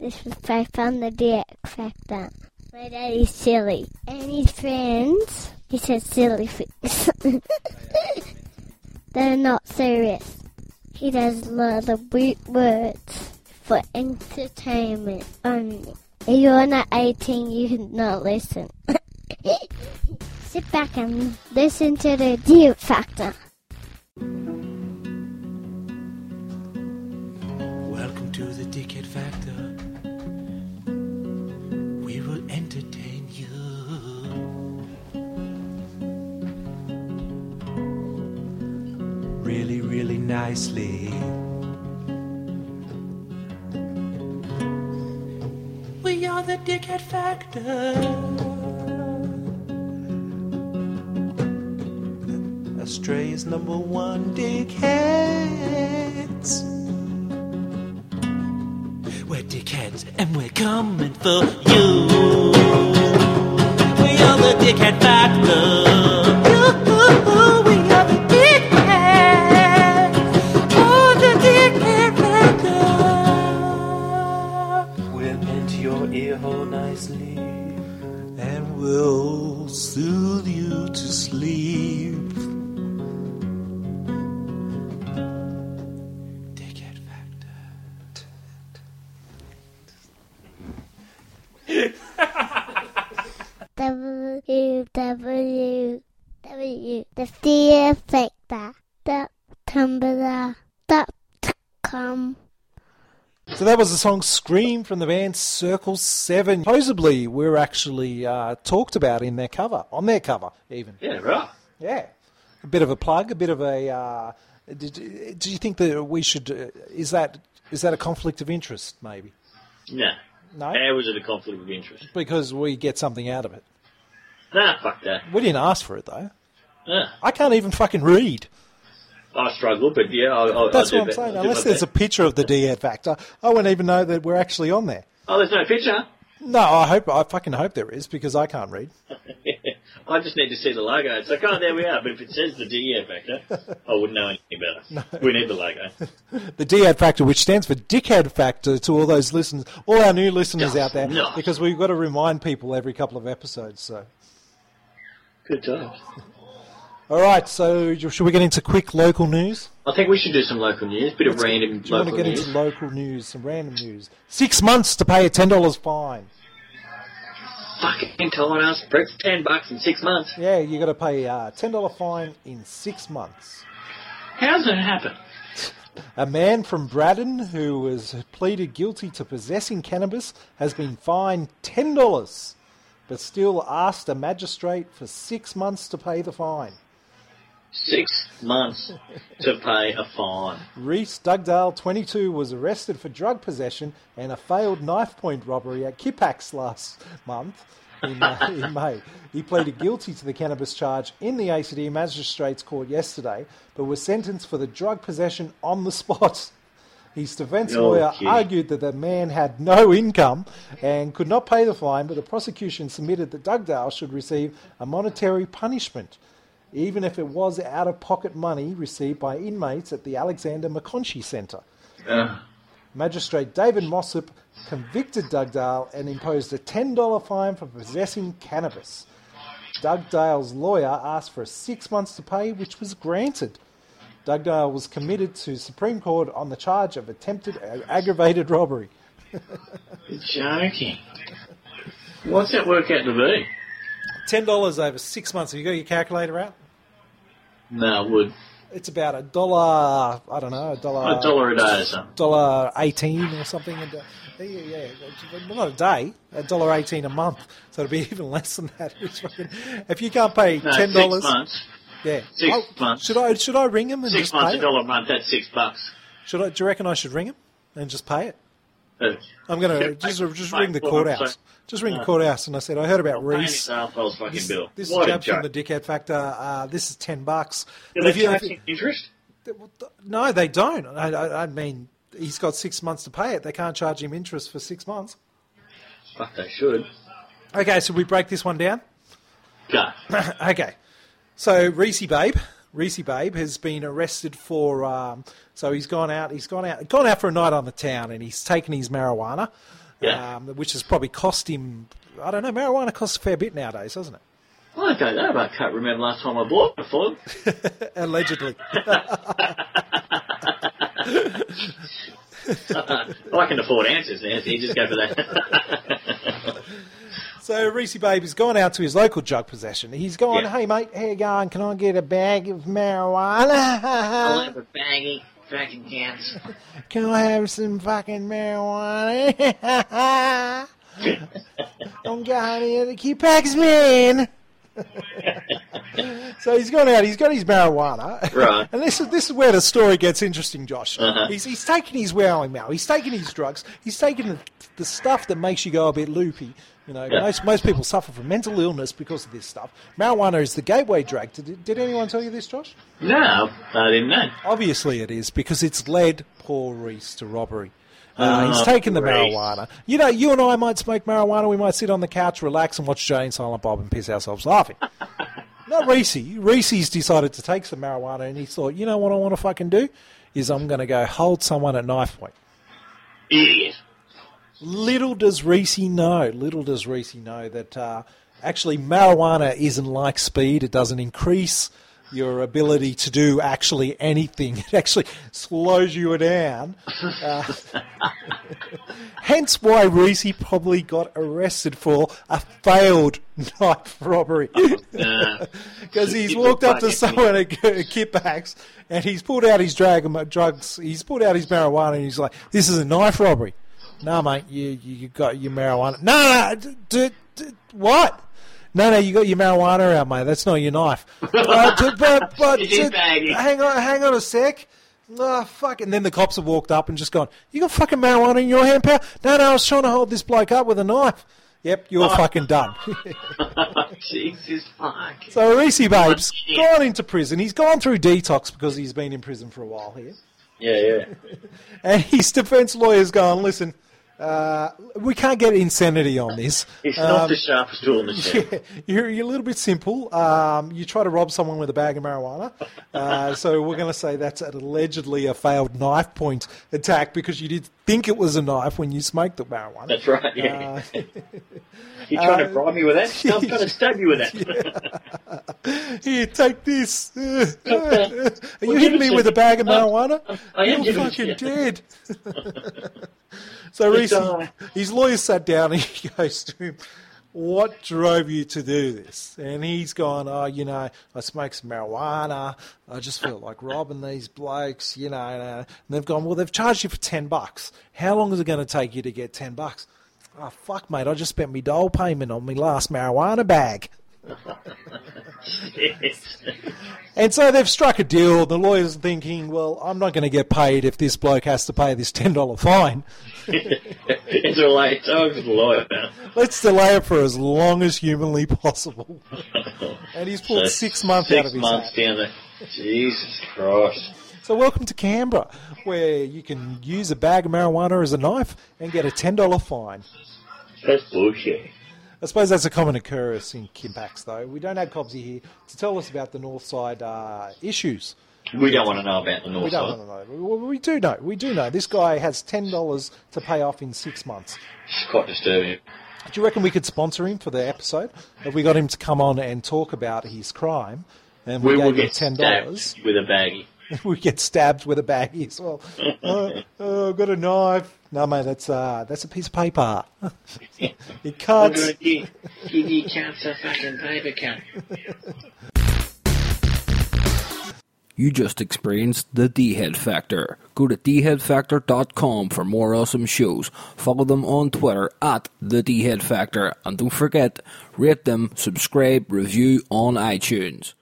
This was based on the DX Factor. My daddy's silly. And his friends, he says silly things. They're not serious. He does a lot of weird words for entertainment only. If you're not 18, you can not listen. Sit back and listen to the DX Factor. Welcome to the Dickhead Factor. Nicely. We are the Dickhead Factor. Australia's number one dickheads. We're dickheads and we're coming for you. Www. The Fear Factor. Dot Tumblr. Dot com. So that was the song Scream from the band Circle 7. Supposedly, we're actually uh, talked about in their cover, on their cover, even. Yeah, right. Yeah. A bit of a plug, a bit of a. Uh, did, do you think that we should. Uh, is that is that a conflict of interest, maybe? No. No? How was it a conflict of interest? Because we get something out of it. Nah, fuck that. We didn't ask for it, though. Nah. I can't even fucking read. I struggle, but yeah, I'll, I'll, That's I'll what I'm saying. Unless there's a picture of the D factor, I wouldn't even know that we're actually on there. Oh, there's no picture? No, I hope I fucking hope there is because I can't read. I just need to see the logo. It's like, oh, there we are. But if it says the DE factor, I wouldn't know anything about it. We need the logo. The DAD factor, which stands for dickhead factor, to all those listeners, all our new listeners No, out there, no. because we've got to remind people every couple of episodes. So, Good job. all right. So, should we get into quick local news? I think we should do some local news. Bit of random Do you want to get news. into local news, some random news? Six months to pay a ten dollars fine. Fucking us, Brett's ten bucks in six months. Yeah, you got to pay a ten dollar fine in six months. How's that happen? A man from Braddon who has pleaded guilty to possessing cannabis has been fined ten dollars, but still asked a magistrate for six months to pay the fine. Six months to pay a fine. Reese Dugdale, 22, was arrested for drug possession and a failed knife point robbery at Kippax last month in, uh, in May. He pleaded guilty to the cannabis charge in the ACT Magistrates Court yesterday, but was sentenced for the drug possession on the spot. His defence Oh, lawyer gee. argued that the man had no income and could not pay the fine, but the prosecution submitted that Dugdale should receive a monetary punishment, even if it was out of pocket money received by inmates at the Alexander Maconochie Centre. Uh, Magistrate David Mossop convicted Dugdale and imposed a $10 fine for possessing cannabis. Dugdale's lawyer asked for six months to pay, which was granted. Dugdale was committed to Supreme Court on the charge of attempted a- aggravated robbery. you're joking. What's that work out to be? $10 over six months. Have you got your calculator out? No, I would. It's about a dollar, I don't know, a dollar, A dollar a day or something. dollar eighteen or something. Da- uh, yeah, yeah, yeah, not a day, a dollar eighteen a month. So it'd be even less than that. If you can't pay No, ten dollars, Six months. yeah. Six Oh, months. Should I should I ring him and Six just months, pay a dollar a month, that's six bucks. Should I? Do you reckon I should ring him and just pay it? I'm gonna just just ring the courthouse. Just ring the uh, courthouse, and I said I heard about Reese. this This, bill. this what is a Jabs from the Dickhead Factor. Uh, this is ten bucks. Do they if you- charge interest? no, they don't. I, I, I mean, he's got six months to pay it. They can't charge him interest for six months. Fuck, they should. Okay, so we break this one down. Go. okay. So Reese Babe Reese Babe has been arrested for. Um, so he's gone out. He's gone out. Gone out for a night on the town, and he's taken his marijuana, Yeah. um, which has probably cost him. I don't know. Marijuana costs a fair bit nowadays, doesn't it? I don't know. I can't remember last time I bought it for them. Allegedly. I can afford answers now, so you just go for that. So Reese Babe has gone out to his local drug possession. He's gone, Yeah. hey mate, how you going? Can I get a bag of marijuana? I'll have a baggy fucking cans. Can I have some fucking marijuana? I'm going here to keep packs, man. so he's gone out. He's got his marijuana, Right. And this is this is where the story gets interesting, Josh. Uh-huh. He's he's taking his wowing now. He's taking his drugs. He's taking the, the stuff that makes you go a bit loopy. You know, Yeah. most most people suffer from mental illness because of this stuff. Marijuana is the gateway drug. Did, did anyone tell you this, Josh? No, I didn't know. Obviously, it is because it's led poor Reese to robbery. Uh, he's Oh, taken the marijuana. You know, you and I might smoke marijuana. We might sit on the couch, relax, and watch Jay and Silent Bob and piss ourselves laughing. Not Reese. Reese's decided to take some marijuana, and he thought, you know what I want to fucking do is I'm going to go hold someone at knife point. Idiot. Little does Reese know, little does Reese know that uh, actually marijuana isn't like speed. It doesn't increase your ability to do actually anything. It actually slows you down. Uh, hence why Reese probably got arrested for a failed knife robbery. Because he's It walked up to someone at Kippax and he's pulled out his drugs, he's pulled out his marijuana and he's like, this is a knife robbery. No, mate, you, you got your marijuana. No, no, d- d- d- what? No, no, you got your marijuana out, mate. That's not your knife. Uh, d- but, but, d- hang on, hang on a sec. Oh, fuck. And then the cops have walked up and just gone, you got fucking marijuana in your hand, pal? No, no, I was trying to hold this bloke up with a knife. Yep, you're Oh. fucking done. Jesus fuck. So Reese Babe's gone into prison. He's gone through detox because he's been in prison for a while here. Yeah, yeah. And his defence lawyer's gone, listen, uh, we can't get insanity on this. It's not Um, the sharpest tool in the shed. yeah, you're, you're a little bit simple. Um, you try to rob someone with a bag of marijuana. Uh, so we're going to say that's allegedly a failed knife point attack because you did think it was a knife when you smoked the marijuana. That's right, yeah. Uh, You're trying uh, to bribe me with that? No, I'm trying to stab you with that. Here, take this. Uh, uh, are you hitting me with a bag of marijuana? I am You're giving it to fucking you. dead. so Reese, his lawyer sat down and he goes to him, what drove you to do this? And he's gone, oh, you know, I smoke some marijuana. I just felt like robbing these blokes, you know. And, uh, and they've gone, well, they've charged you for 10 bucks. How long is it going to take you to get 10 bucks? Oh, fuck, mate, I just spent my dole payment on my last marijuana bag. And so they've struck a deal. The lawyer's thinking, well, I'm not going to get paid if this bloke has to pay this $10 fine. it's all like, it's always a lawyer now. Let's delay it for as long as humanly possible. And he's pulled So six months six out of his months down there. Jesus Christ. So welcome to Canberra, where you can use a bag of marijuana as a knife and get a $10 fine. That's bullshit. I suppose that's a common occurrence in Kippax, though. We don't have Cobsy here to tell us about the North Side uh, issues. We don't want to know about the North We don't Side. want to know. We, we do know. We do know. This guy has $10 to pay off in six months. It's quite disturbing. Do you reckon we could sponsor him for the episode? If we got him to come on and talk about his crime, and we, We will gave him get ten dollars with a baggie. we get stabbed with a baggie as well. oh, oh, I've got a knife. No, mate, that's uh, that's a piece of paper. it cuts. going to give, give you chance a fucking paper cut. You just experienced the D Head Factor. Go to dheadfactor.com for more awesome shows. Follow them on Twitter at the D Head Factor. And don't forget, rate them, subscribe, review on iTunes.